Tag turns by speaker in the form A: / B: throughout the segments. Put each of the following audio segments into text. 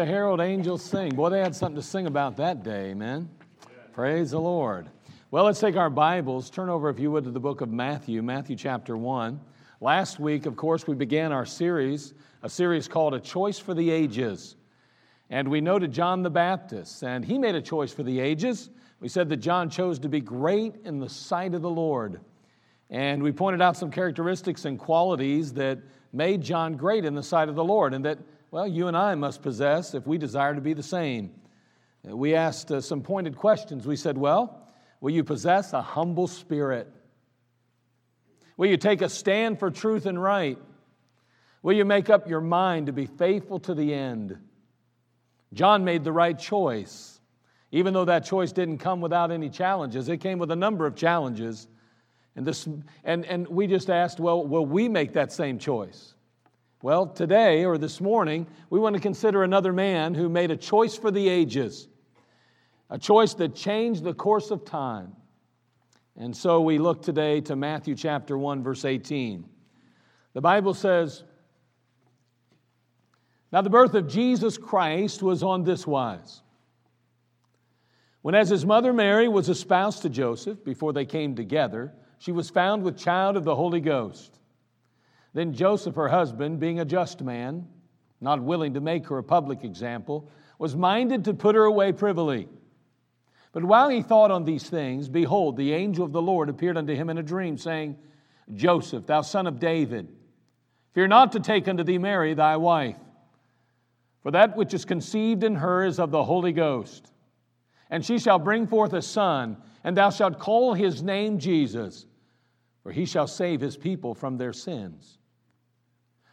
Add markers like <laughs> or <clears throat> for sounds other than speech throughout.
A: the herald angels sing.
B: Boy, they had something to sing about that day, amen. Praise the Lord. Well, let's take our Bibles, turn over, if you would, to the book of Matthew, Matthew chapter 1. Last week, of course, we began our series, a series called A Choice for the Ages. And we noted John the Baptist, and he made a choice for the ages. We said that John chose to be great in the sight of the Lord. And we pointed out some characteristics and qualities that made John great in the sight of the Lord, and that, well, you and I must possess if we desire to be the same. Uh, We asked uh, some pointed questions. We said, well, will you possess a humble spirit? Will you take a stand for truth and right? Will you make up your mind to be faithful to the end? John made the right choice, even though that choice didn't come without any challenges. It came with a number of challenges. And, this, and, and we just asked, well, will we make that same choice? Well, today or this morning, we want to consider another man who made a choice for the ages, a choice that changed the course of time. And so we look today to Matthew chapter 1, verse 18. The Bible says, Now the birth of Jesus Christ was on this wise. When, as his mother Mary was espoused to Joseph before they came together, she was found with child of the Holy Ghost. Then Joseph, her husband, being a just man, not willing to make her a public example, was minded to put her away privily. But while he thought on these things, behold, the angel of the Lord appeared unto him in a dream, saying, Joseph, thou son of David, fear not to take unto thee Mary thy wife, for that which is conceived in her is of the Holy Ghost. And she shall bring forth a son, and thou shalt call his name Jesus, for he shall save his people from their sins.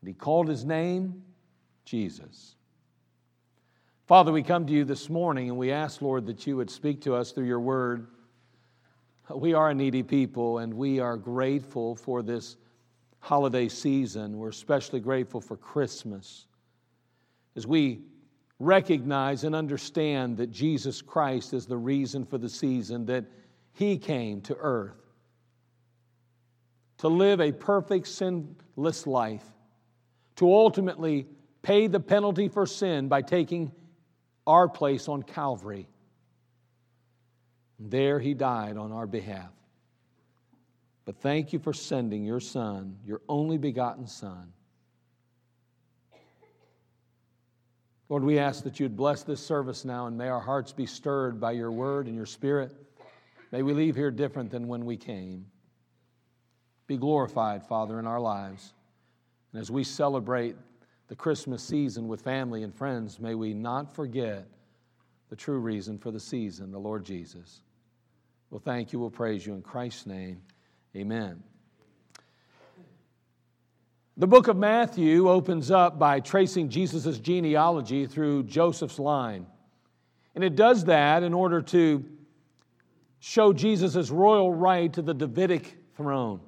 B: and he called his name Jesus. Father, we come to you this morning and we ask, Lord, that you would speak to us through your word. We are a needy people and we are grateful for this holiday season. We're especially grateful for Christmas as we recognize and understand that Jesus Christ is the reason for the season, that He came to earth to live a perfect, sinless life, to ultimately pay the penalty for sin by taking our place on Calvary. There He died on our behalf. But thank you for sending your Son, your only begotten Son. Lord, we ask that you'd bless this service now and may our hearts be stirred by your word and your spirit. May we leave here different than when we came. Be glorified, Father, in our lives. And as we celebrate the Christmas season with family and friends, may we not forget the true reason for the season, the Lord Jesus. We'll thank you. We'll praise you in Christ's name. Amen. The book of Matthew opens up by tracing Jesus' genealogy through Joseph's line. And it does that in order to show Jesus' royal right to the Davidic throne.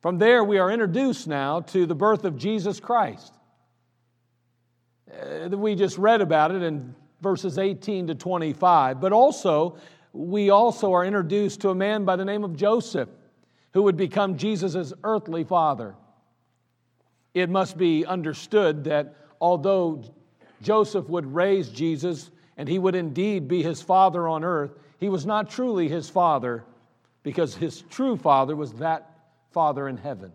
B: From there, we are introduced now to the birth of Jesus Christ. Uh, we just read about it in verses 18 to 25, but also we also are introduced to a man by the name of Joseph who would become Jesus' earthly father. It must be understood that although Joseph would raise Jesus and he would indeed be his father on earth, he was not truly his father because his true father was that father in heaven.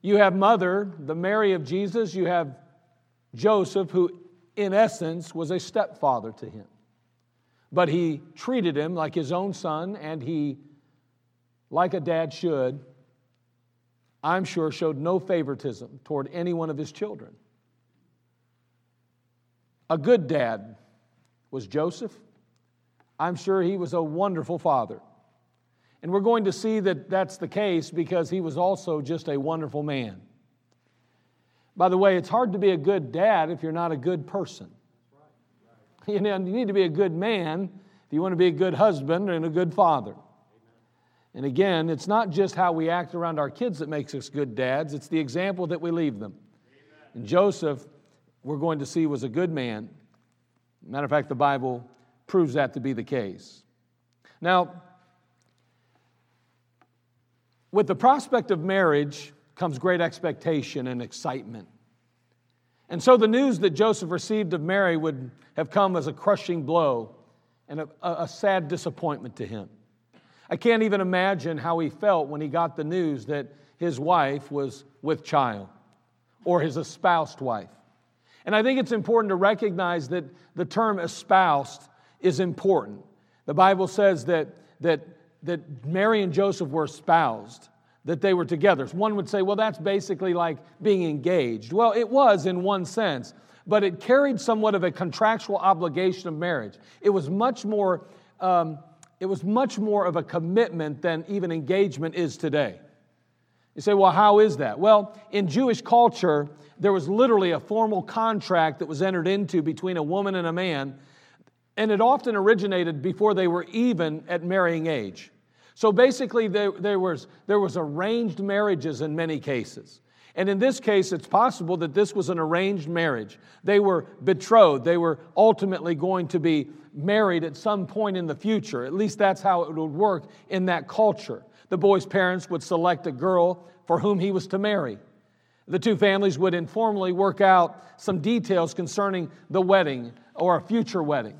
B: You have mother, the Mary of Jesus, you have Joseph, who in essence was a stepfather to him. But he treated him like his own son, and he, like a dad should, I'm sure, showed no favoritism toward any one of his children. A good dad was Joseph. I'm sure he was a wonderful father. And we're going to see that that's the case because he was also just a wonderful man. By the way, it's hard to be a good dad if you're not a good person. <laughs> You, know, you need to be a good man if you want to be a good husband and a good father. And again, it's not just how we act around our kids that makes us good dads, it's the example that we leave them. And Joseph, we're going to see, was a good man. Matter of fact, the Bible proves that to be the case. Now, with the prospect of marriage comes great expectation and excitement. And so the news that Joseph received of Mary would have come as a crushing blow and a, a, sad disappointment to him. I can't even imagine how he felt when he got the news that his wife was with child or his espoused wife. And I think it's important to recognize that the term espoused is important. The Bible says that, that, that Mary and Joseph were espoused that they were together. One would say, well, that's basically like being engaged. Well, it was in one sense, but it carried somewhat of a contractual obligation of marriage. It was much more, um, it was much more of a commitment than even engagement is today. You say, well, how is that? Well, in Jewish culture, there was literally a formal contract that was entered into between a woman and a man, and it often originated before they were even at marrying age. So basically, there, there, was, there was arranged marriages in many cases. And in this case, it's possible that this was an arranged marriage. They were betrothed. They were ultimately going to be married at some point in the future. At least that's how it would work in that culture. The boy's parents would select a girl for whom he was to marry. The two families would informally work out some details concerning the wedding or a future wedding.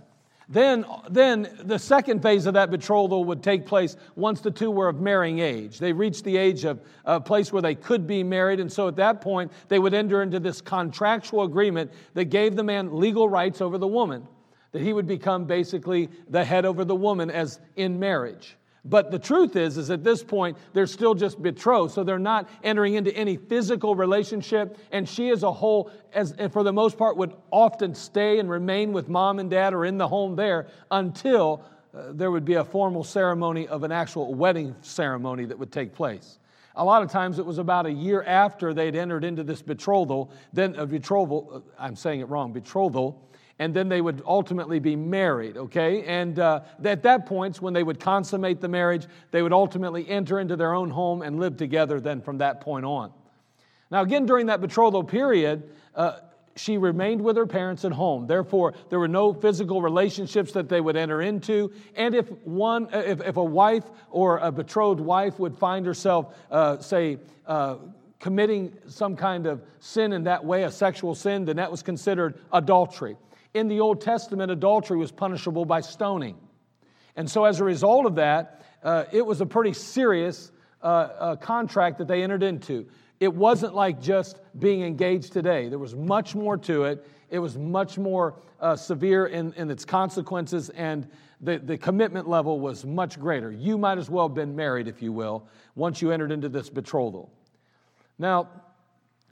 B: Then, then the second phase of that betrothal would take place once the two were of marrying age. They reached the age of a place where they could be married, and so at that point, they would enter into this contractual agreement that gave the man legal rights over the woman, that he would become basically the head over the woman as in marriage. But the truth is, is at this point, they're still just betrothed. So they're not entering into any physical relationship. And she as a whole, as, and for the most part, would often stay and remain with mom and dad or in the home there until uh, there would be a formal ceremony of an actual wedding ceremony that would take place. A lot of times it was about a year after they'd entered into this betrothal, then a betrothal, uh, I'm saying it wrong, betrothal, and then they would ultimately be married, okay? And uh, at that point, when they would consummate the marriage, they would ultimately enter into their own home and live together then from that point on. Now, again, during that betrothal period, uh, she remained with her parents at home. Therefore, there were no physical relationships that they would enter into. And if one, uh, if, if a wife or a betrothed wife would find herself, uh, say, uh, committing some kind of sin in that way, a sexual sin, then that was considered adultery. In the Old Testament, adultery was punishable by stoning. And so, as a result of that, uh, it was a pretty serious uh, uh, contract that they entered into. It wasn't like just being engaged today, there was much more to it. It was much more uh, severe in, in its consequences, and the, the commitment level was much greater. You might as well have been married, if you will, once you entered into this betrothal. Now,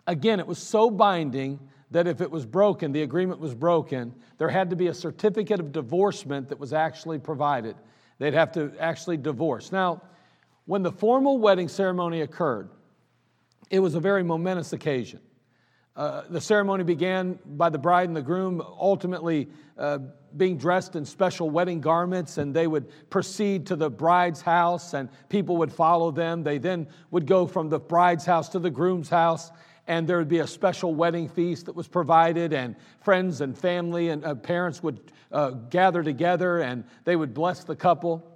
B: again, it was so binding that if it was broken, the agreement was broken, there had to be a certificate of divorcement that was actually provided. They'd have to actually divorce. Now, when the formal wedding ceremony occurred, it was a very momentous occasion. Uh, the ceremony began by the bride and the groom ultimately uh, being dressed in special wedding garments, and they would proceed to the bride's house, and people would follow them. They then would go from the bride's house to the groom's house, and there would be a special wedding feast that was provided, and friends and family and uh, parents would uh, gather together and they would bless the couple.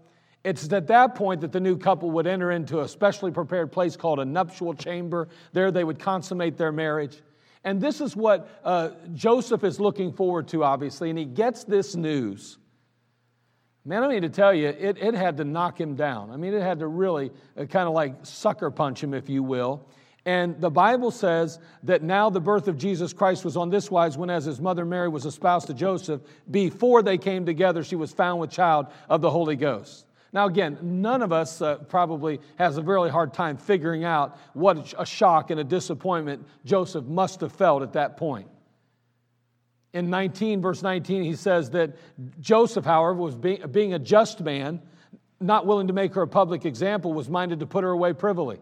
B: It's at that point that the new couple would enter into a specially prepared place called a nuptial chamber. There they would consummate their marriage. And this is what uh, Joseph is looking forward to, obviously, and he gets this news. Man, I mean to tell you, it, it had to knock him down. I mean, it had to really uh, kind of like sucker punch him, if you will. And the Bible says that now the birth of Jesus Christ was on this wise when, as his mother Mary was espoused to Joseph, before they came together, she was found with child of the Holy Ghost. Now, again, none of us uh, probably has a really hard time figuring out what a shock and a disappointment Joseph must have felt at that point. In 19, verse 19, he says that Joseph, however, was being, being a just man, not willing to make her a public example, was minded to put her away privily.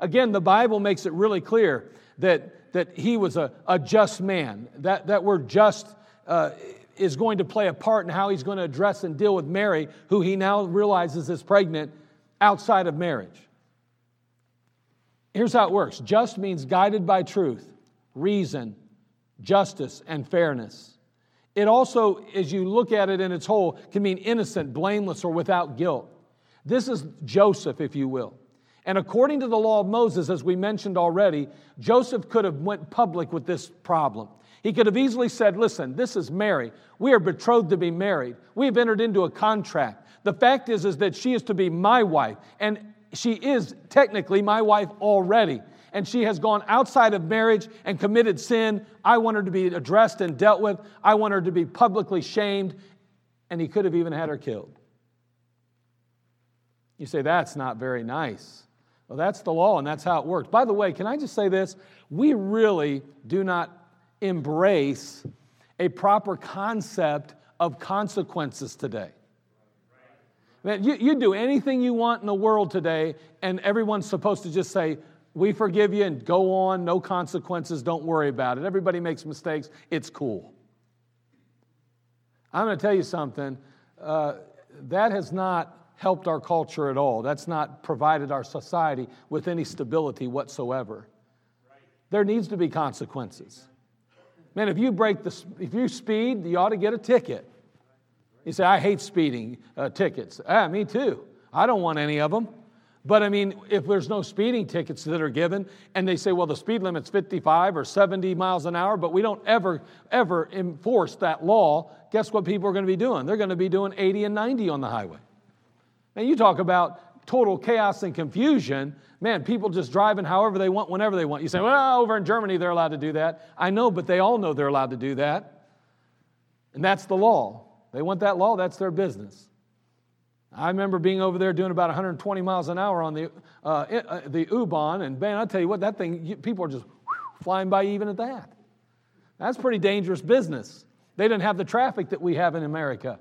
B: Again, the Bible makes it really clear that, that he was a, a just man. That, that word just uh, is going to play a part in how he's going to address and deal with Mary, who he now realizes is pregnant outside of marriage. Here's how it works just means guided by truth, reason, justice, and fairness. It also, as you look at it in its whole, can mean innocent, blameless, or without guilt. This is Joseph, if you will. And according to the law of Moses, as we mentioned already, Joseph could have went public with this problem. He could have easily said, Listen, this is Mary. We are betrothed to be married. We have entered into a contract. The fact is, is that she is to be my wife, and she is technically my wife already. And she has gone outside of marriage and committed sin. I want her to be addressed and dealt with. I want her to be publicly shamed. And he could have even had her killed. You say, that's not very nice. Well, that's the law, and that's how it works. By the way, can I just say this? We really do not embrace a proper concept of consequences today. Man, you, you do anything you want in the world today, and everyone's supposed to just say, We forgive you and go on, no consequences, don't worry about it. Everybody makes mistakes, it's cool. I'm going to tell you something. Uh, that has not helped our culture at all. That's not provided our society with any stability whatsoever. There needs to be consequences. Man, if you break the, if you speed, you ought to get a ticket. You say, I hate speeding uh, tickets. Ah, me too. I don't want any of them. But I mean, if there's no speeding tickets that are given, and they say, well, the speed limit's 55 or 70 miles an hour, but we don't ever, ever enforce that law, guess what people are going to be doing? They're going to be doing 80 and 90 on the highway. And you talk about total chaos and confusion. Man, people just driving however they want, whenever they want. You say, well, over in Germany, they're allowed to do that. I know, but they all know they're allowed to do that. And that's the law. They want that law, that's their business. I remember being over there doing about 120 miles an hour on the, uh, uh, the U-Bahn, and man, I'll tell you what, that thing, people are just flying by even at that. That's pretty dangerous business. They didn't have the traffic that we have in America.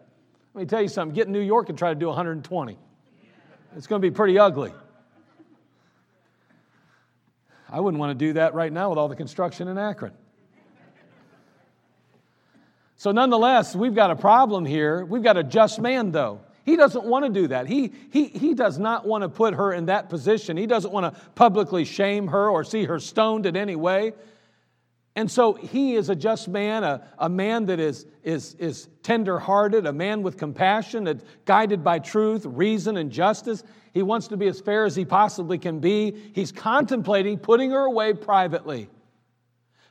B: Let me tell you something, get in New York and try to do 120. It's going to be pretty ugly. I wouldn't want to do that right now with all the construction in Akron. So, nonetheless, we've got a problem here. We've got a just man, though. He doesn't want to do that. He, he, he does not want to put her in that position. He doesn't want to publicly shame her or see her stoned in any way. And so he is a just man, a, a man that is, is, is tender-hearted, a man with compassion, guided by truth, reason, and justice. He wants to be as fair as he possibly can be. He's contemplating putting her away privately.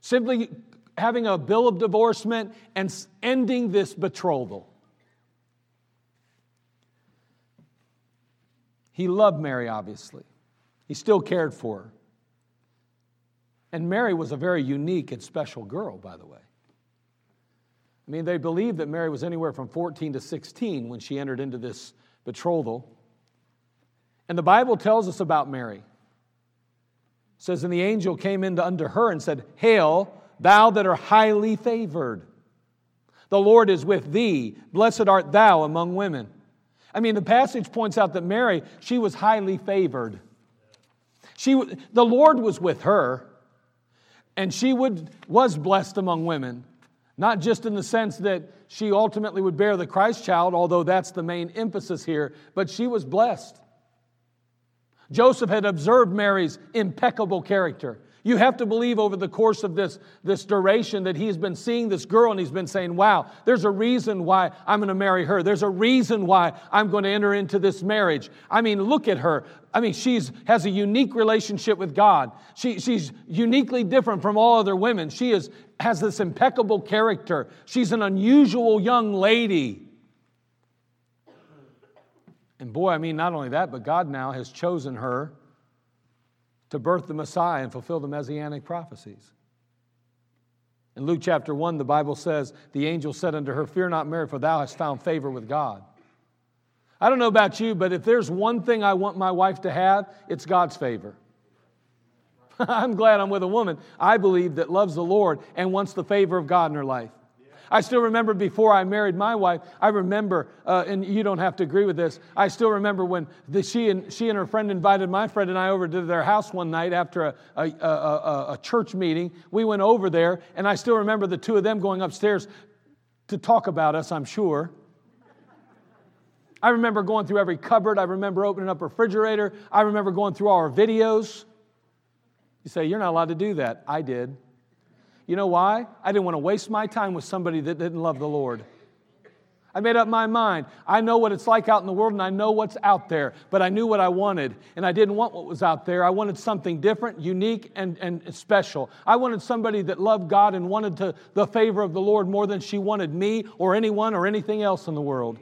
B: Simply having a bill of divorcement and ending this betrothal. He loved Mary, obviously. He still cared for her. And Mary was a very unique and special girl, by the way. I mean, they believe that Mary was anywhere from 14 to 16 when she entered into this betrothal. And the Bible tells us about Mary. It says, And the angel came into unto her and said, Hail, thou that art highly favored. The Lord is with thee. Blessed art thou among women. I mean, the passage points out that Mary, she was highly favored. She, the Lord was with her, and she would, was blessed among women. Not just in the sense that she ultimately would bear the Christ child, although that's the main emphasis here, but she was blessed. Joseph had observed Mary's impeccable character. You have to believe over the course of this, this duration that he's been seeing this girl and he's been saying, Wow, there's a reason why I'm going to marry her. There's a reason why I'm going to enter into this marriage. I mean, look at her. I mean, she has a unique relationship with God. She, she's uniquely different from all other women. She is, has this impeccable character. She's an unusual young lady. And boy, I mean, not only that, but God now has chosen her to birth the Messiah and fulfill the messianic prophecies. In Luke chapter 1, the Bible says, The angel said unto her, Fear not, Mary, for thou hast found favor with God. I don't know about you, but if there's one thing I want my wife to have, it's God's favor. <laughs> I'm glad I'm with a woman I believe that loves the Lord and wants the favor of God in her life. I still remember before I married my wife, I remember, uh, and you don't have to agree with this, I still remember when the, she, and, she and her friend invited my friend and I over to their house one night after a, a, a, a church meeting. We went over there, and I still remember the two of them going upstairs to talk about us, I'm sure. I remember going through every cupboard. I remember opening up refrigerator. I remember going through all our videos. You say, You're not allowed to do that. I did. You know why? I didn't want to waste my time with somebody that didn't love the Lord. I made up my mind. I know what it's like out in the world and I know what's out there, but I knew what I wanted and I didn't want what was out there. I wanted something different, unique, and, and special. I wanted somebody that loved God and wanted to, the favor of the Lord more than she wanted me or anyone or anything else in the world.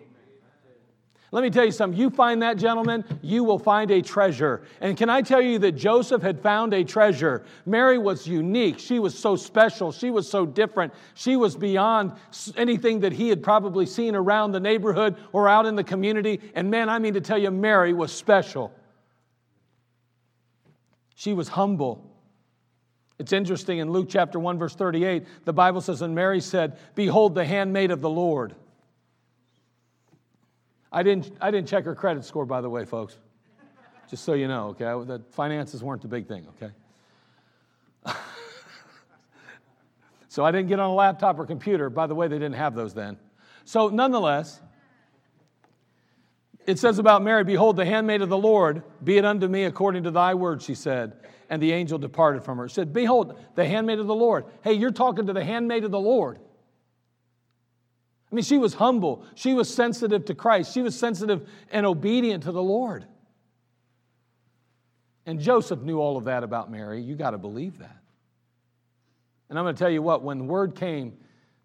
B: Let me tell you something. You find that gentleman, you will find a treasure. And can I tell you that Joseph had found a treasure? Mary was unique. She was so special. She was so different. She was beyond anything that he had probably seen around the neighborhood or out in the community. And man, I mean to tell you, Mary was special. She was humble. It's interesting in Luke chapter 1, verse 38, the Bible says, And Mary said, Behold, the handmaid of the Lord. I didn't, I didn't check her credit score, by the way, folks. Just so you know, okay? The finances weren't the big thing, okay? <laughs> so I didn't get on a laptop or computer. By the way, they didn't have those then. So, nonetheless, it says about Mary, Behold, the handmaid of the Lord, be it unto me according to thy word, she said. And the angel departed from her. She said, Behold, the handmaid of the Lord. Hey, you're talking to the handmaid of the Lord. I mean, she was humble. She was sensitive to Christ. She was sensitive and obedient to the Lord. And Joseph knew all of that about Mary. You got to believe that. And I'm going to tell you what, when word came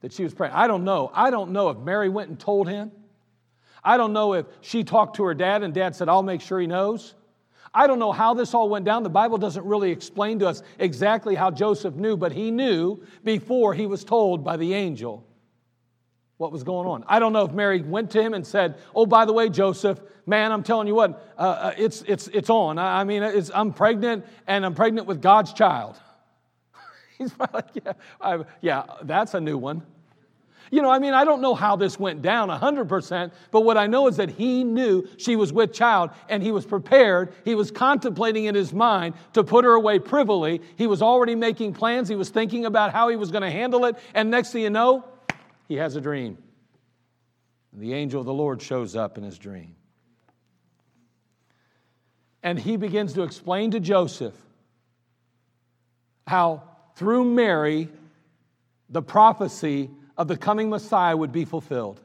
B: that she was pregnant, I don't know. I don't know if Mary went and told him. I don't know if she talked to her dad and dad said, I'll make sure he knows. I don't know how this all went down. The Bible doesn't really explain to us exactly how Joseph knew, but he knew before he was told by the angel what was going on. I don't know if Mary went to him and said, "Oh, by the way, Joseph, man, I'm telling you what, uh, uh, it's it's it's on. I, I mean, I'm pregnant, and I'm pregnant with God's child." <laughs> He's like, "Yeah, I, yeah, that's a new one." You know, I mean, I don't know how this went down 100%, but what I know is that he knew she was with child and he was prepared. He was contemplating in his mind to put her away privily. He was already making plans. He was thinking about how he was going to handle it. And next thing you know, he has a dream. And The angel of the Lord shows up in his dream. And he begins to explain to Joseph how through Mary, the prophecy of the coming Messiah would be fulfilled.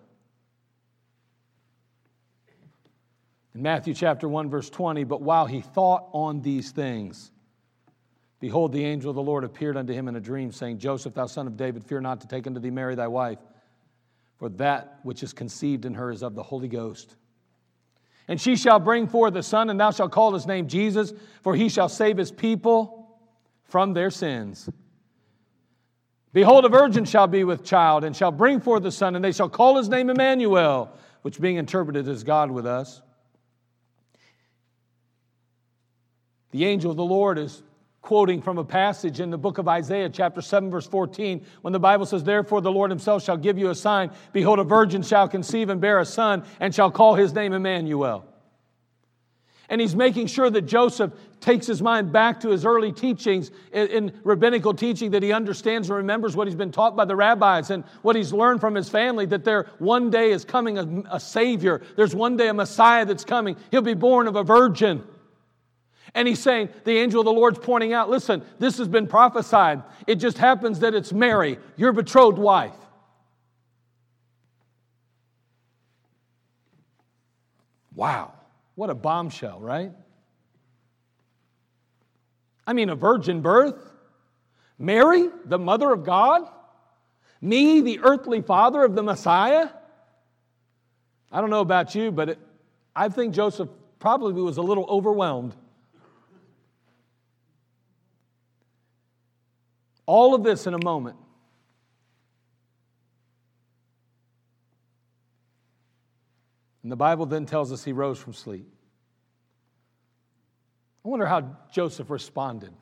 B: In Matthew chapter 1, verse 20, but while he thought on these things, behold, the angel of the Lord appeared unto him in a dream, saying, Joseph, thou son of David, fear not to take unto thee Mary thy wife for that which is conceived in her is of the Holy Ghost. And she shall bring forth a son, and thou shalt call his name Jesus, for he shall save his people from their sins. Behold, a virgin shall be with child, and shall bring forth a son, and they shall call his name Emmanuel, which being interpreted is God with us. The angel of the Lord is quoting from a passage in the book of Isaiah, chapter 7, verse 14, when the Bible says, Therefore the Lord himself shall give you a sign. Behold, a virgin shall conceive and bear a son, and shall call his name Emmanuel. And he's making sure that Joseph takes his mind back to his early teachings in, in, rabbinical teaching, that he understands and remembers what he's been taught by the rabbis and what he's learned from his family, that there one day is coming a, a Savior. There's one day a Messiah that's coming. He'll be born of a virgin. And he's saying, the angel of the Lord's pointing out, listen, this has been prophesied. It just happens that it's Mary, your betrothed wife. Wow, what a bombshell, right? I mean, a virgin birth. Mary, the mother of God. Me, the earthly father of the Messiah. I don't know about you, but it, I think Joseph probably was a little overwhelmed. All of this in a moment. And the Bible then tells us he rose from sleep. I wonder how Joseph responded.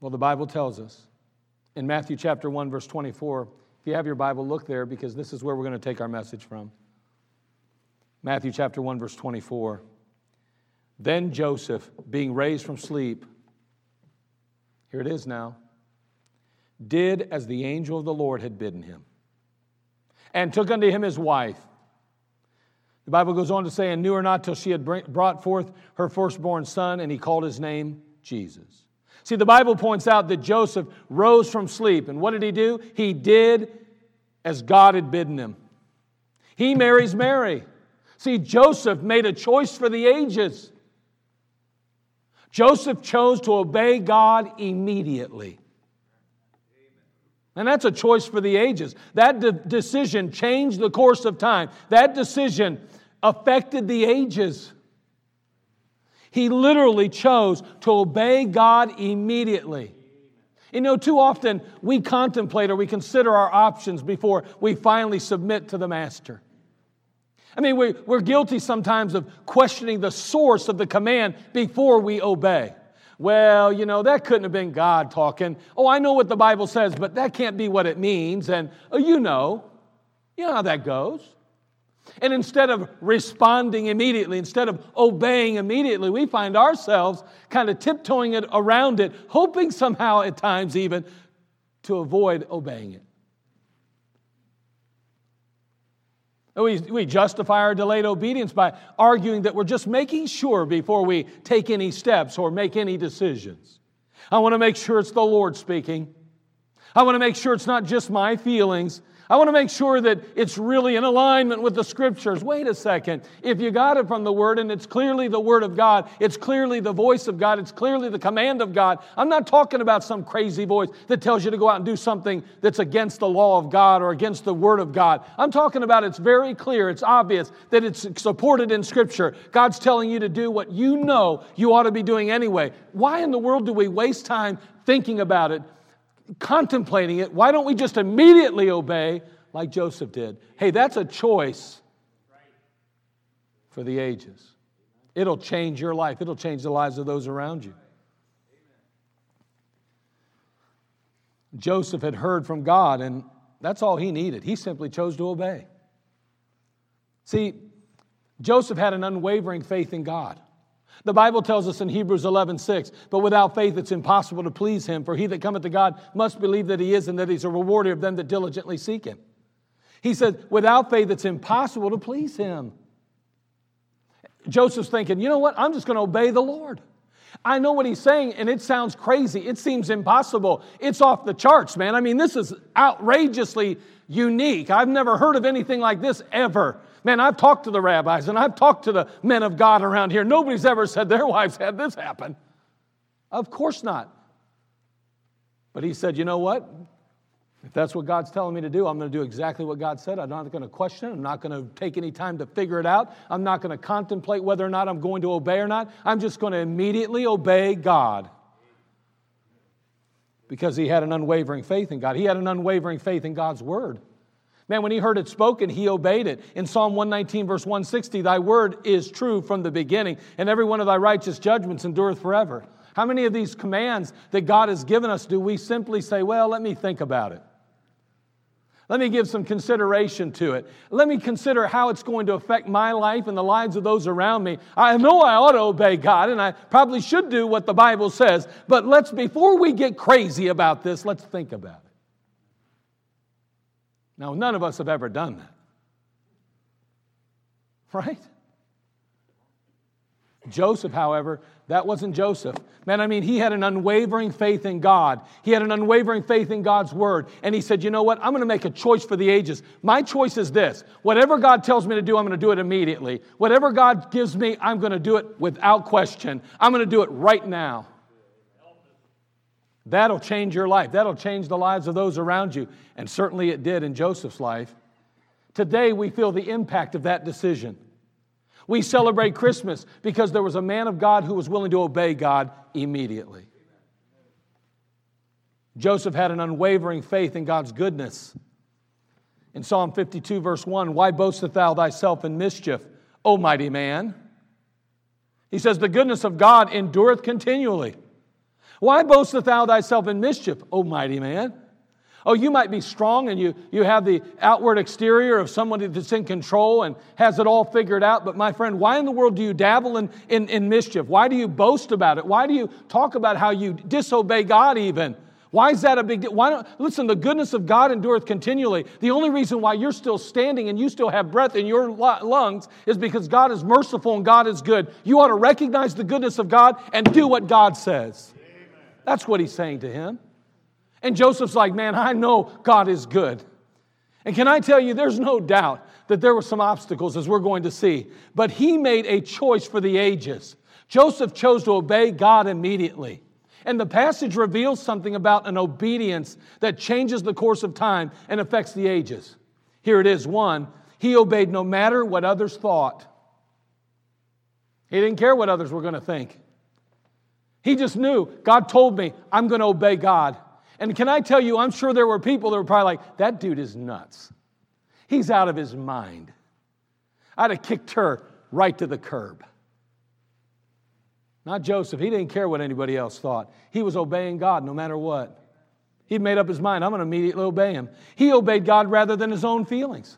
B: Well, the Bible tells us in Matthew chapter 1, verse 24. If you have your Bible, look there because this is where we're going to take our message from. Matthew chapter 1, verse 24. Then Joseph, being raised from sleep, here it is now, did as the angel of the Lord had bidden him, and took unto him his wife. The Bible goes on to say, and knew her not till she had brought forth her firstborn son, and he called his name Jesus. See, the Bible points out that Joseph rose from sleep, and what did he do? He did as God had bidden him. He marries Mary. See, Joseph made a choice for the ages. Joseph chose to obey God immediately. And that's a choice for the ages. That de- decision changed the course of time. That decision affected the ages. He literally chose to obey God immediately. You know, too often we contemplate or we consider our options before we finally submit to the Master. I mean, we, we're guilty sometimes of questioning the source of the command before we obey. Well, you know, that couldn't have been God talking. Oh, I know what the Bible says, but that can't be what it means. And oh, you know, you know how that goes. And instead of responding immediately, instead of obeying immediately, we find ourselves kind of tiptoeing it around it, hoping somehow at times even to avoid obeying it. We, we justify our delayed obedience by arguing that we're just making sure before we take any steps or make any decisions. I want to make sure it's the Lord speaking. I want to make sure it's not just my feelings. I want to make sure that it's really in alignment with the scriptures. Wait a second. If you got it from the word and it's clearly the word of God, it's clearly the voice of God, it's clearly the command of God. I'm not talking about some crazy voice that tells you to go out and do something that's against the law of God or against the word of God. I'm talking about it's very clear, it's obvious that it's supported in scripture. God's telling you to do what you know you ought to be doing anyway. Why in the world do we waste time thinking about it? Contemplating it, why don't we just immediately obey like Joseph did? Hey, that's a choice for the ages. It'll change your life, it'll change the lives of those around you. Joseph had heard from God, and that's all he needed. He simply chose to obey. See, Joseph had an unwavering faith in God. The Bible tells us in Hebrews 11, 6, but without faith it's impossible to please him, for he that cometh to God must believe that he is and that he's a rewarder of them that diligently seek him. He said, without faith it's impossible to please him. Joseph's thinking, you know what? I'm just going to obey the Lord. I know what he's saying, and it sounds crazy. It seems impossible. It's off the charts, man. I mean, this is outrageously unique. I've never heard of anything like this ever. Man, I've talked to the rabbis and I've talked to the men of God around here. Nobody's ever said their wives had this happen. Of course not. But he said, you know what? If that's what God's telling me to do, I'm going to do exactly what God said. I'm not going to question it. I'm not going to take any time to figure it out. I'm not going to contemplate whether or not I'm going to obey or not. I'm just going to immediately obey God. Because he had an unwavering faith in God. He had an unwavering faith in God's word. Man, when he heard it spoken, he obeyed it. In Psalm 119, verse 160, thy word is true from the beginning, and every one of thy righteous judgments endureth forever. How many of these commands that God has given us do we simply say, well, let me think about it? Let me give some consideration to it. Let me consider how it's going to affect my life and the lives of those around me. I know I ought to obey God and I probably should do what the Bible says, but let's, before we get crazy about this, let's think about it. Now, none of us have ever done that. Right? Joseph, however, that wasn't Joseph. Man, I mean, he had an unwavering faith in God. He had an unwavering faith in God's word. And he said, You know what? I'm going to make a choice for the ages. My choice is this whatever God tells me to do, I'm going to do it immediately. Whatever God gives me, I'm going to do it without question. I'm going to do it right now. That'll change your life. That'll change the lives of those around you. And certainly it did in Joseph's life. Today, we feel the impact of that decision. We celebrate Christmas because there was a man of God who was willing to obey God immediately. Joseph had an unwavering faith in God's goodness. In Psalm 52, verse 1, why boastest thou thyself in mischief, O mighty man? He says, The goodness of God endureth continually. Why boastest thou thyself in mischief, O mighty man? Oh, you might be strong and you, you have the outward exterior of somebody that's in control and has it all figured out. But my friend, why in the world do you dabble in, in, in mischief? Why do you boast about it? Why do you talk about how you disobey God even? Why is that a big deal? Why don't, listen, the goodness of God endureth continually. The only reason why you're still standing and you still have breath in your lungs is because God is merciful and God is good. You ought to recognize the goodness of God and do what God says. That's what he's saying to him. And Joseph's like, man, I know God is good. And can I tell you, there's no doubt that there were some obstacles, as we're going to see. But he made a choice for the ages. Joseph chose to obey God immediately. And the passage reveals something about an obedience that changes the course of time and affects the ages. Here it is one, he obeyed no matter what others thought. He didn't care what others were going to think. He just knew God told me, I'm going to obey God. And can I tell you, I'm sure there were people that were probably like, that dude is nuts. He's out of his mind. I'd have kicked her right to the curb. Not Joseph. He didn't care what anybody else thought. He was obeying God no matter what. He'd made up his mind, I'm going to immediately obey him. He obeyed God rather than his own feelings.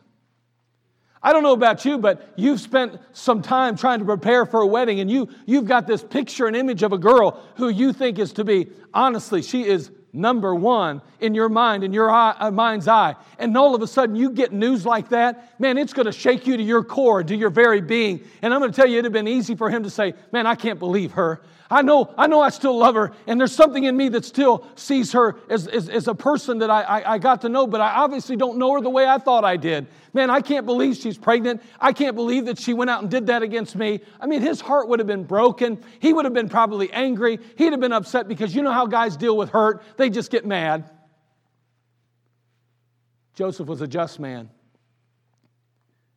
B: I don't know about you, but you've spent some time trying to prepare for a wedding, and you, you've got this picture and image of a girl who you think is to be, honestly, she is number one in your mind, in your eye, uh, mind's eye, and all of a sudden you get news like that, man, it's going to shake you to your core, to your very being. And I'm going to tell you, it'd have been easy for him to say, man, I can't believe her. I know, I know I still love her, and there's something in me that still sees her as, as, as a person that I, I, I got to know, but I obviously don't know her the way I thought I did. Man, I can't believe she's pregnant. I can't believe that she went out and did that against me. I mean, his heart would have been broken. He would have been probably angry. He'd have been upset because you know how guys deal with hurt, they just get mad. Joseph was a just man,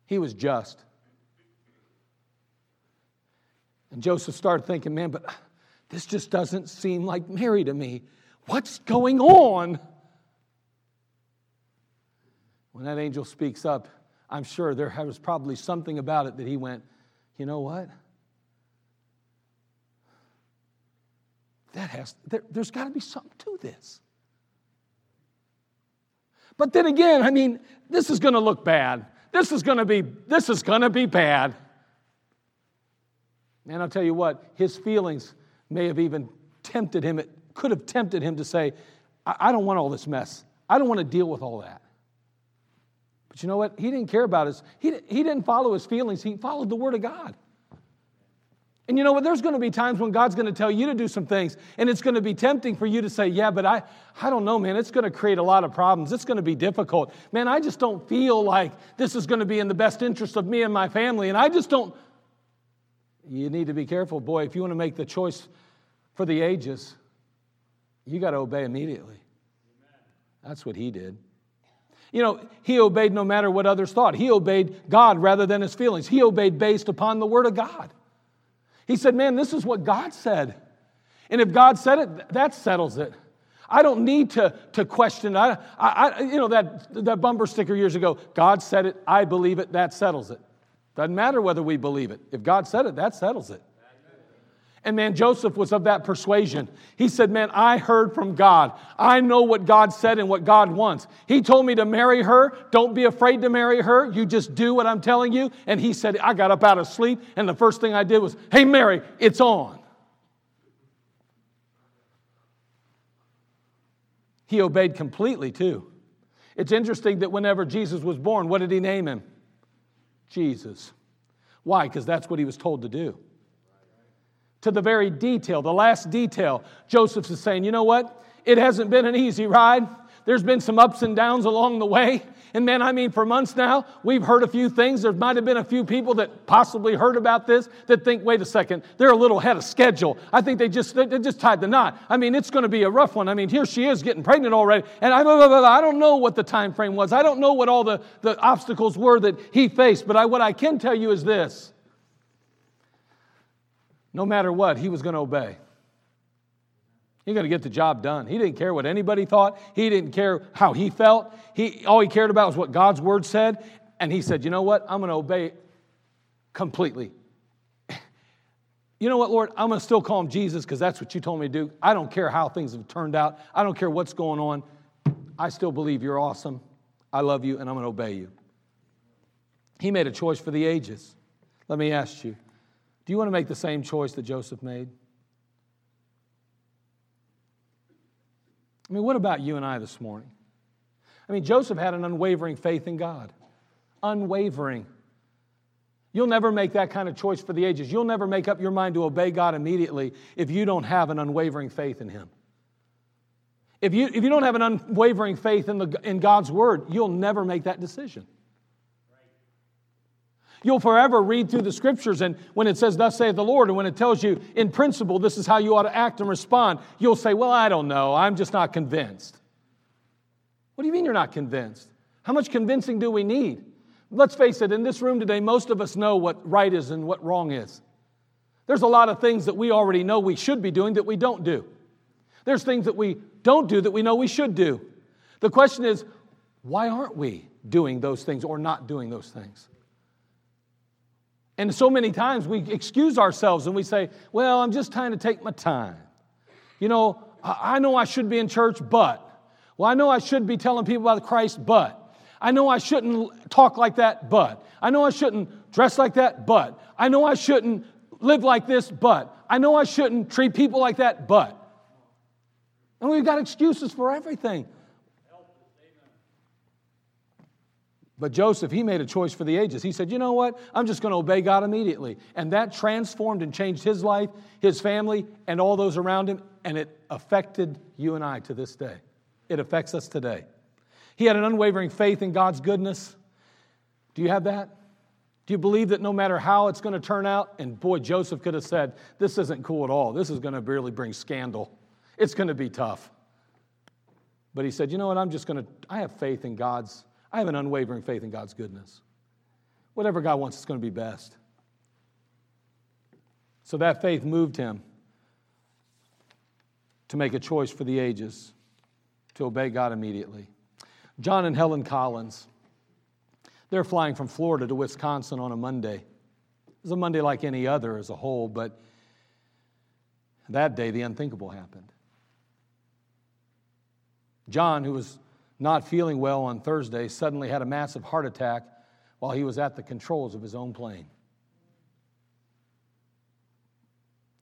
B: he was just. And Joseph started thinking, man, but this just doesn't seem like Mary to me. What's going on? When that angel speaks up, I'm sure there was probably something about it that he went, you know what? That has, there, there's got to be something to this. But then again, I mean, this is going to look bad. This is going to be, this is going to be bad. And I'll tell you what, his feelings may have even tempted him, it could have tempted him to say, I, don't want all this mess. I don't want to deal with all that. But you know what? He didn't care about his, he, he didn't follow his feelings, he followed the Word of God. And you know what? There's going to be times when God's going to tell you to do some things, and it's going to be tempting for you to say, Yeah, but I, I don't know, man. It's going to create a lot of problems. It's going to be difficult. Man, I just don't feel like this is going to be in the best interest of me and my family, and I just don't, you need to be careful, boy. If you want to make the choice for the ages, you got to obey immediately. That's what he did. You know, he obeyed no matter what others thought. He obeyed God rather than his feelings. He obeyed based upon the word of God. He said, Man, this is what God said. And if God said it, that settles it. I don't need to, to question. I, I, you know, that, that bumper sticker years ago, God said it, I believe it, that settles it. Doesn't matter whether we believe it. If God said it, that settles it. And man, Joseph was of that persuasion. He said, Man, I heard from God. I know what God said and what God wants. He told me to marry her. Don't be afraid to marry her. You just do what I'm telling you. And he said, I got up out of sleep, and the first thing I did was, Hey, Mary, it's on. He obeyed completely, too. It's interesting that whenever Jesus was born, what did he name him? Jesus. Why? Because that's what he was told to do to the very detail, the last detail. Joseph is saying, you know what? It hasn't been an easy ride. There's been some ups and downs along the way. And man, I mean, for months now, we've heard a few things. There might have been a few people that possibly heard about this that think, wait a second, they're a little ahead of schedule. I think they just they just tied the knot. I mean, it's going to be a rough one. I mean, here she is getting pregnant already, and I, I don't know what the time frame was. I don't know what all the, the obstacles were that he faced. But I, what I can tell you is this: no matter what, he was going to obey. He's going to get the job done. He didn't care what anybody thought. He didn't care how he felt. He, all he cared about was what God's word said. And he said, You know what? I'm going to obey completely. <laughs> You know what, Lord? I'm going to still call him Jesus because that's what you told me to do. I don't care how things have turned out. I don't care what's going on. I still believe you're awesome. I love you and I'm going to obey you. He made a choice for the ages. Let me ask you do you want to make the same choice that Joseph made? I mean, what about you and I this morning? I mean, Joseph had an unwavering faith in God. Unwavering. You'll never make that kind of choice for the ages. You'll never make up your mind to obey God immediately if you don't have an unwavering faith in Him. If you, if you don't have an unwavering faith in, the, in God's Word, you'll never make that decision. You'll forever read through the scriptures, and when it says, Thus saith the Lord, and when it tells you in principle this is how you ought to act and respond, you'll say, Well, I don't know. I'm just not convinced. What do you mean you're not convinced? How much convincing do we need? Let's face it, in this room today, most of us know what right is and what wrong is. There's a lot of things that we already know we should be doing that we don't do. There's things that we don't do that we know we should do. The question is, why aren't we doing those things or not doing those things? And so many times we excuse ourselves and we say, Well, I'm just trying to take my time. You know, I know I should be in church, but. Well, I know I should be telling people about Christ, but. I know I shouldn't talk like that, but. I know I shouldn't dress like that, but. I know I shouldn't live like this, but. I know I shouldn't treat people like that, but. And we've got excuses for everything. But Joseph, he made a choice for the ages. He said, You know what? I'm just going to obey God immediately. And that transformed and changed his life, his family, and all those around him. And it affected you and I to this day. It affects us today. He had an unwavering faith in God's goodness. Do you have that? Do you believe that no matter how it's going to turn out? And boy, Joseph could have said, This isn't cool at all. This is going to really bring scandal. It's going to be tough. But he said, You know what? I'm just going to, I have faith in God's I have an unwavering faith in God's goodness. Whatever God wants is going to be best. So that faith moved him to make a choice for the ages, to obey God immediately. John and Helen Collins, they're flying from Florida to Wisconsin on a Monday. It was a Monday like any other as a whole, but that day the unthinkable happened. John, who was not feeling well on Thursday, suddenly had a massive heart attack while he was at the controls of his own plane.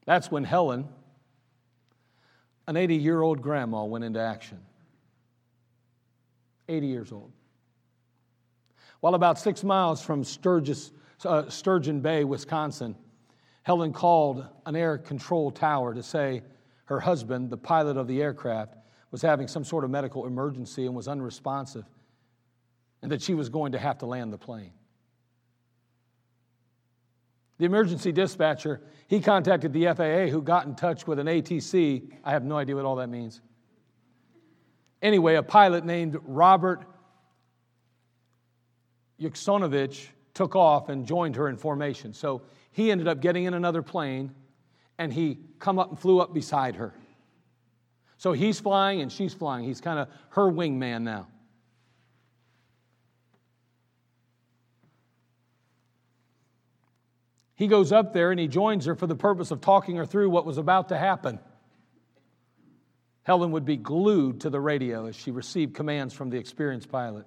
B: That's when Helen, an 80 year old grandma, went into action. 80 years old. While about six miles from Sturgis, uh, Sturgeon Bay, Wisconsin, Helen called an air control tower to say her husband, the pilot of the aircraft, was having some sort of medical emergency and was unresponsive, and that she was going to have to land the plane. The emergency dispatcher, he contacted the FAA, who got in touch with an ATC. I have no idea what all that means. Anyway, a pilot named Robert Yuksonovich took off and joined her in formation. So he ended up getting in another plane and he come up and flew up beside her. So he's flying and she's flying. He's kind of her wingman now. He goes up there and he joins her for the purpose of talking her through what was about to happen. Helen would be glued to the radio as she received commands from the experienced pilot.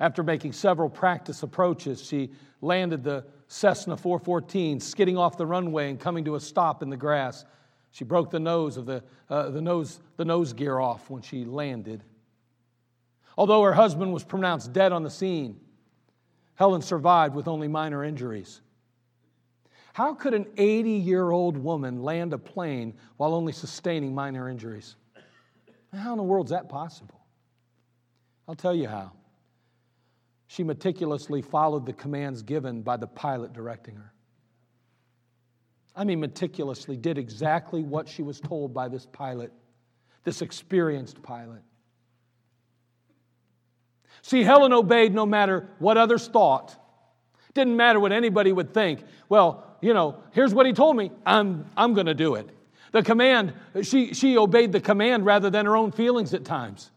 B: After making several practice approaches, she landed the Cessna 414, skidding off the runway and coming to a stop in the grass. She broke the nose of the, uh, the, nose, the nose gear off when she landed. Although her husband was pronounced dead on the scene, Helen survived with only minor injuries. How could an 80 year old woman land a plane while only sustaining minor injuries? How in the world is that possible? I'll tell you how. She meticulously followed the commands given by the pilot directing her. I mean, meticulously did exactly what she was told by this pilot, this experienced pilot. See, Helen obeyed no matter what others thought. Didn't matter what anybody would think. Well, you know, here's what he told me. I'm, I'm going to do it. The command, she, she obeyed the command rather than her own feelings at times.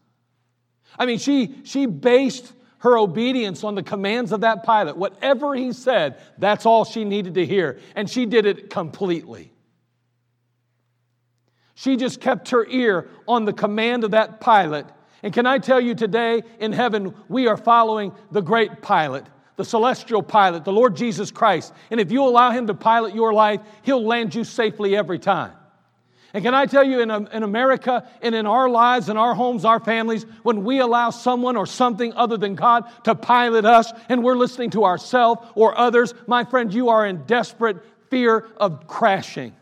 B: I mean, she, she based her obedience on the commands of that pilot. Whatever he said, that's all she needed to hear. And she did it completely. She just kept her ear on the command of that pilot. And can I tell you today in heaven, we are following the great pilot, the celestial pilot, the Lord Jesus Christ. And if you allow him to pilot your life, he'll land you safely every time. And can I tell you, in, um, in America and in our lives, in our homes, our families, when we allow someone or something other than God to pilot us and we're listening to ourselves or others, my friend, you are in desperate fear of crashing.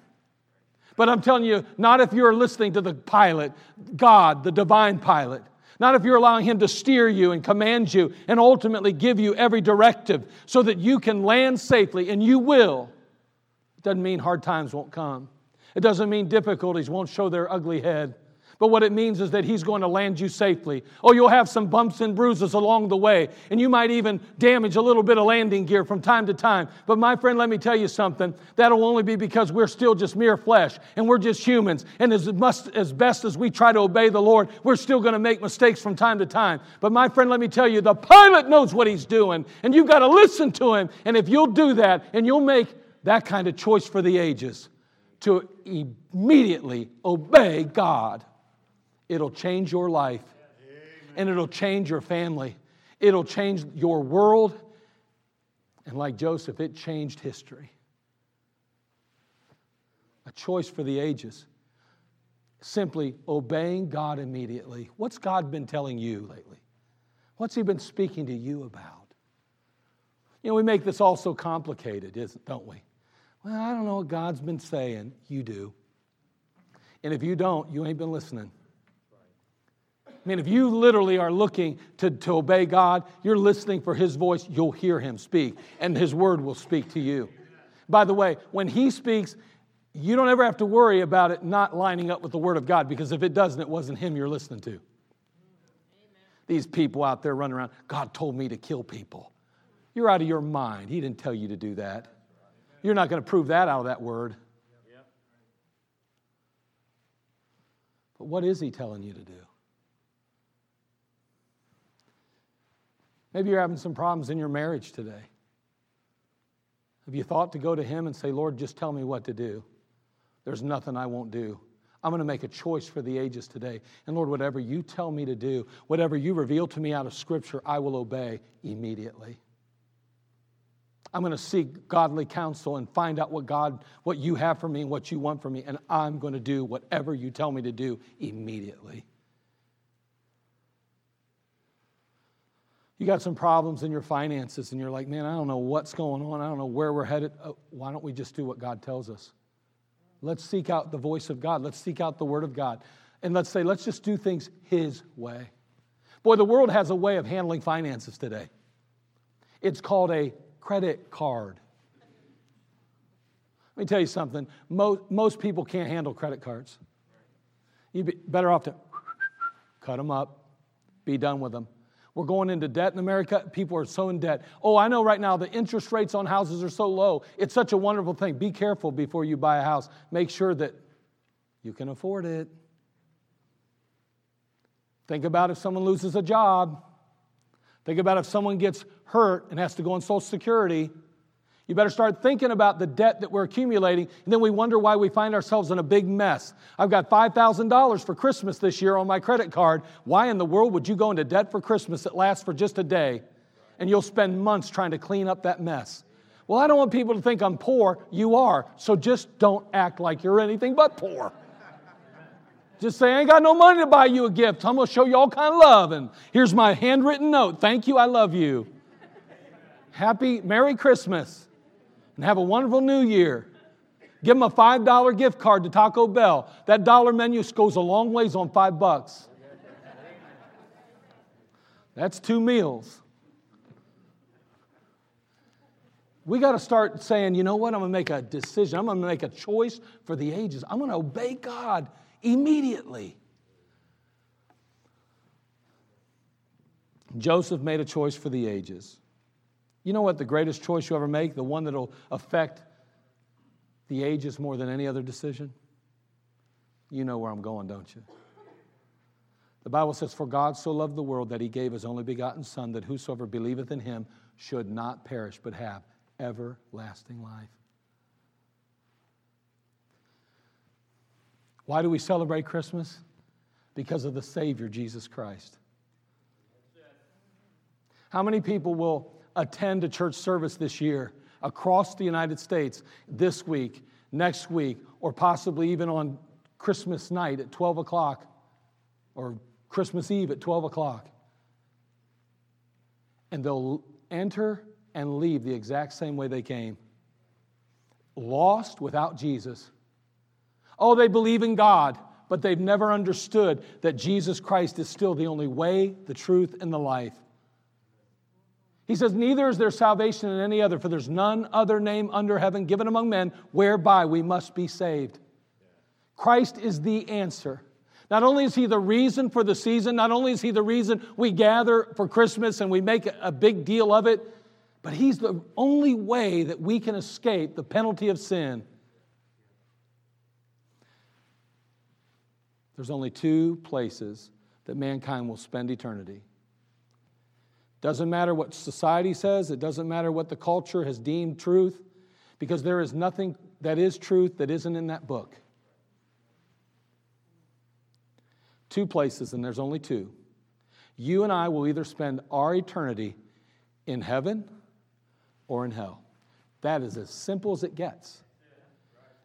B: But I'm telling you, not if you're listening to the pilot, God, the divine pilot. Not if you're allowing Him to steer you and command you and ultimately give you every directive so that you can land safely, and you will. It doesn't mean hard times won't come. It doesn't mean difficulties won't show their ugly head. But what it means is that He's going to land you safely. Oh, you'll have some bumps and bruises along the way, and you might even damage a little bit of landing gear from time to time. But my friend, let me tell you something. That'll only be because we're still just mere flesh, and we're just humans. And as, must, as best as we try to obey the Lord, we're still going to make mistakes from time to time. But my friend, let me tell you, the pilot knows what He's doing, and you've got to listen to Him. And if you'll do that, and you'll make that kind of choice for the ages, to immediately obey God. It'll change your life and it'll change your family. It'll change your world. And like Joseph, it changed history. A choice for the ages. Simply obeying God immediately. What's God been telling you lately? What's He been speaking to you about? You know, we make this all so complicated, isn't, don't we? Well, I don't know what God's been saying. You do. And if you don't, you ain't been listening. I mean, if you literally are looking to, to obey God, you're listening for His voice, you'll hear Him speak, and His word will speak to you. By the way, when He speaks, you don't ever have to worry about it not lining up with the Word of God, because if it doesn't, it wasn't Him you're listening to. These people out there running around, God told me to kill people. You're out of your mind. He didn't tell you to do that. You're not going to prove that out of that word. But what is he telling you to do? Maybe you're having some problems in your marriage today. Have you thought to go to him and say, Lord, just tell me what to do? There's nothing I won't do. I'm going to make a choice for the ages today. And Lord, whatever you tell me to do, whatever you reveal to me out of Scripture, I will obey immediately. I'm going to seek godly counsel and find out what God, what you have for me and what you want for me, and I'm going to do whatever you tell me to do immediately. You got some problems in your finances, and you're like, man, I don't know what's going on. I don't know where we're headed. Uh, why don't we just do what God tells us? Let's seek out the voice of God. Let's seek out the Word of God. And let's say, let's just do things His way. Boy, the world has a way of handling finances today. It's called a credit card. Let me tell you something. Most, most people can't handle credit cards. You'd be better off to cut them up, be done with them. We're going into debt in America. People are so in debt. Oh, I know right now the interest rates on houses are so low. It's such a wonderful thing. Be careful before you buy a house. Make sure that you can afford it. Think about if someone loses a job. Think about if someone gets hurt and has to go on Social Security. You better start thinking about the debt that we're accumulating, and then we wonder why we find ourselves in a big mess. I've got $5,000 for Christmas this year on my credit card. Why in the world would you go into debt for Christmas that lasts for just a day, and you'll spend months trying to clean up that mess? Well, I don't want people to think I'm poor. You are. So just don't act like you're anything but poor. Just say, I ain't got no money to buy you a gift. I'm going to show you all kind of love. And here's my handwritten note. Thank you. I love you. Happy Merry Christmas and have a wonderful new year. Give them a $5 gift card to Taco Bell. That dollar menu goes a long ways on five bucks. That's two meals. We got to start saying, you know what? I'm going to make a decision. I'm going to make a choice for the ages. I'm going to obey God immediately. Joseph made a choice for the ages. You know what the greatest choice you ever make? The one that'll affect the ages more than any other decision? You know where I'm going, don't you? The Bible says, For God so loved the world that he gave his only begotten Son, that whosoever believeth in him should not perish, but have everlasting life. Why do we celebrate Christmas? Because of the Savior, Jesus Christ. How many people will attend a church service this year across the United States this week, next week, or possibly even on Christmas night at 12 o'clock or Christmas Eve at 12 o'clock. And they'll enter and leave the exact same way they came lost without Jesus. Oh, they believe in God, but they've never understood that Jesus Christ is still the only way, the truth, and the life. He says, Neither is there salvation in any other, for there's none other name under heaven given among men whereby we must be saved. Christ is the answer. Not only is He the reason for the season, not only is He the reason we gather for Christmas and we make a big deal of it, but He's the only way that we can escape the penalty of sin. There's only two places that mankind will spend eternity doesn't matter what society says, it doesn't matter what the culture has deemed truth, because there is nothing that is truth that isn't in that book. Two places, and there's only two. You and I will either spend our eternity in heaven or in hell. That is as simple as it gets.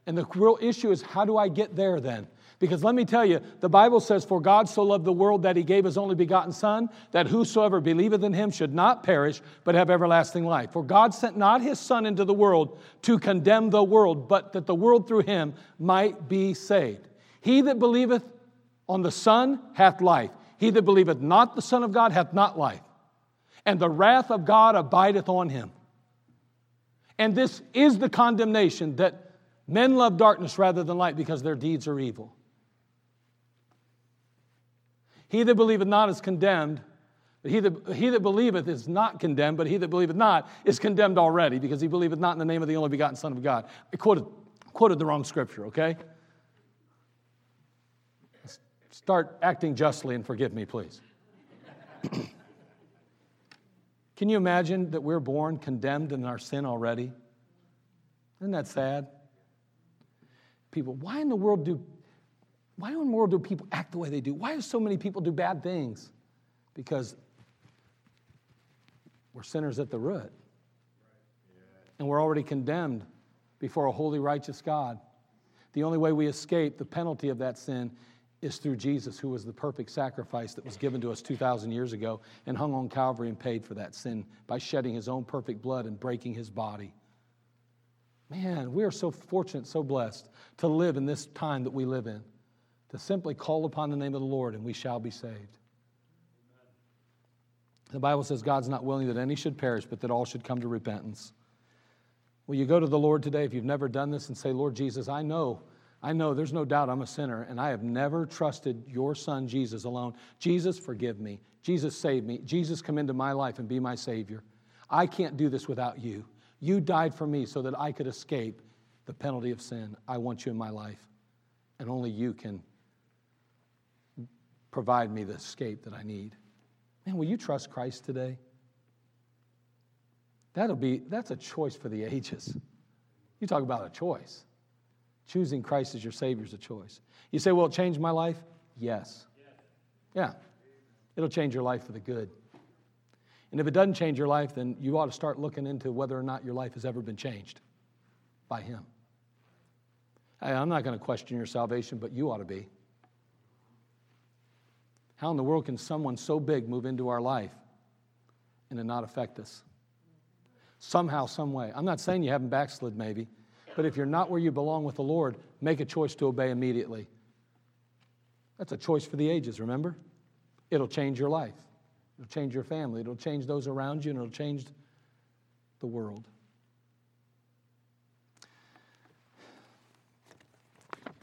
B: And the real issue is how do I get there then? Because let me tell you, the Bible says, For God so loved the world that he gave his only begotten Son, that whosoever believeth in him should not perish, but have everlasting life. For God sent not his Son into the world to condemn the world, but that the world through him might be saved. He that believeth on the Son hath life. He that believeth not the Son of God hath not life. And the wrath of God abideth on him. And this is the condemnation that men love darkness rather than light because their deeds are evil. He that believeth not is condemned. But he that, he that believeth is not condemned, but he that believeth not is condemned already, because he believeth not in the name of the only begotten Son of God. I quoted, quoted the wrong scripture, okay? Start acting justly and forgive me, please. <clears throat> Can you imagine that we're born condemned in our sin already? Isn't that sad? People, why in the world do why in the world do people act the way they do? Why do so many people do bad things? Because we're sinners at the root. And we're already condemned before a holy, righteous God. The only way we escape the penalty of that sin is through Jesus, who was the perfect sacrifice that was given to us 2,000 years ago and hung on Calvary and paid for that sin by shedding his own perfect blood and breaking his body. Man, we are so fortunate, so blessed to live in this time that we live in to simply call upon the name of the Lord and we shall be saved. The Bible says God's not willing that any should perish, but that all should come to repentance. Will you go to the Lord today if you've never done this and say, Lord Jesus, I know I know there's no doubt I'm a sinner, and I have never trusted your son, Jesus, alone. Jesus, forgive me. Jesus, save me. Jesus, come into my life and be my Savior. I can't do this without you. You died for me so that I could escape the penalty of sin. I want you in my life, and only you can provide me the escape that I need. Man, will you trust Christ today? That'll be that's a choice for the ages. You talk about a choice. Choosing Christ as your Savior is a choice. You say, Will it change my life? Yes. Yeah. It'll change your life for the good. And if it doesn't change your life, then you ought to start looking into whether or not your life has ever been changed by Him. Hey, I'm not going to question your salvation, but you ought to be. How in the world can someone so big move into our life and it not affect us? Somehow, some way. I'm not saying you haven't backslid, maybe, but if you're not where you belong with the Lord, make a choice to obey immediately. That's a choice for the ages, remember? It'll change your life, it'll change your family, it'll change those around you, and it'll change the world.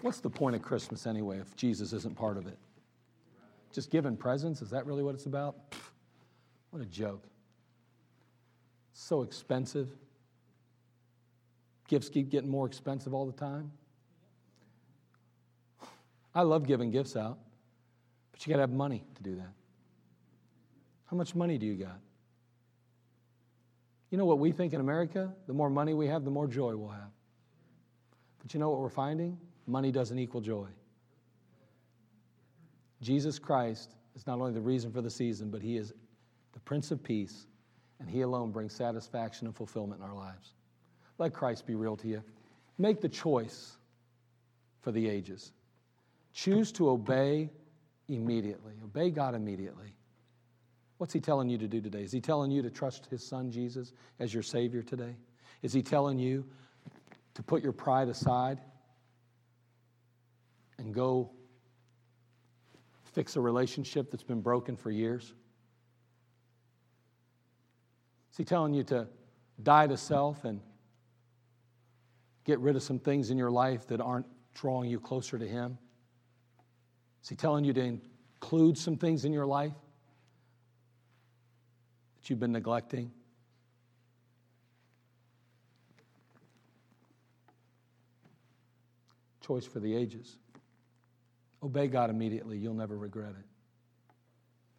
B: What's the point of Christmas anyway if Jesus isn't part of it? Just giving presents? Is that really what it's about? What a joke. So expensive. Gifts keep getting more expensive all the time. I love giving gifts out, but you got to have money to do that. How much money do you got? You know what we think in America? The more money we have, the more joy we'll have. But you know what we're finding? Money doesn't equal joy. Jesus Christ is not only the reason for the season, but He is the Prince of Peace, and He alone brings satisfaction and fulfillment in our lives. Let Christ be real to you. Make the choice for the ages. Choose to obey immediately. Obey God immediately. What's He telling you to do today? Is He telling you to trust His Son Jesus as your Savior today? Is He telling you to put your pride aside and go fix a relationship that's been broken for years? Is he telling you to die to self and get rid of some things in your life that aren't drawing you closer to Him? Is He telling you to include some things in your life that you've been neglecting? Choice for the ages. Obey God immediately. You'll never regret it.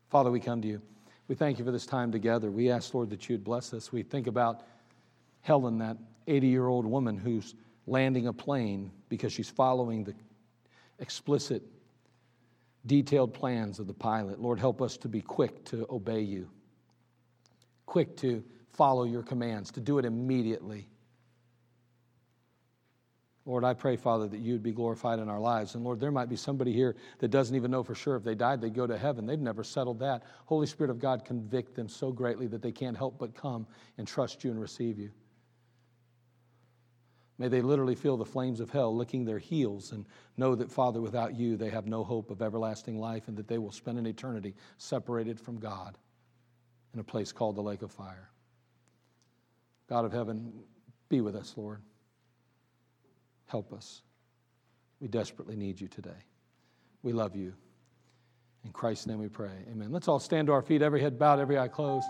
B: Father, we come to you. We thank you for this time together. We ask, Lord, that you'd bless us. We think about Helen, that 80 year old woman who's landing a plane because she's following the explicit, detailed plans of the pilot. Lord, help us to be quick to obey you, quick to follow your commands, to do it immediately. Lord, I pray, Father, that you would be glorified in our lives. And Lord, there might be somebody here that doesn't even know for sure if they died, they'd go to heaven. They've never settled that. Holy Spirit of God, convict them so greatly that they can't help but come and trust you and receive you. May they literally feel the flames of hell licking their heels and know that, Father, without you, they have no hope of everlasting life and that they will spend an eternity separated from God in a place called the lake of fire. God of heaven, be with us, Lord. Help us. We desperately need you today. We love you. In Christ's name we pray. Amen. Let's all stand to our feet, every head bowed, every eye closed.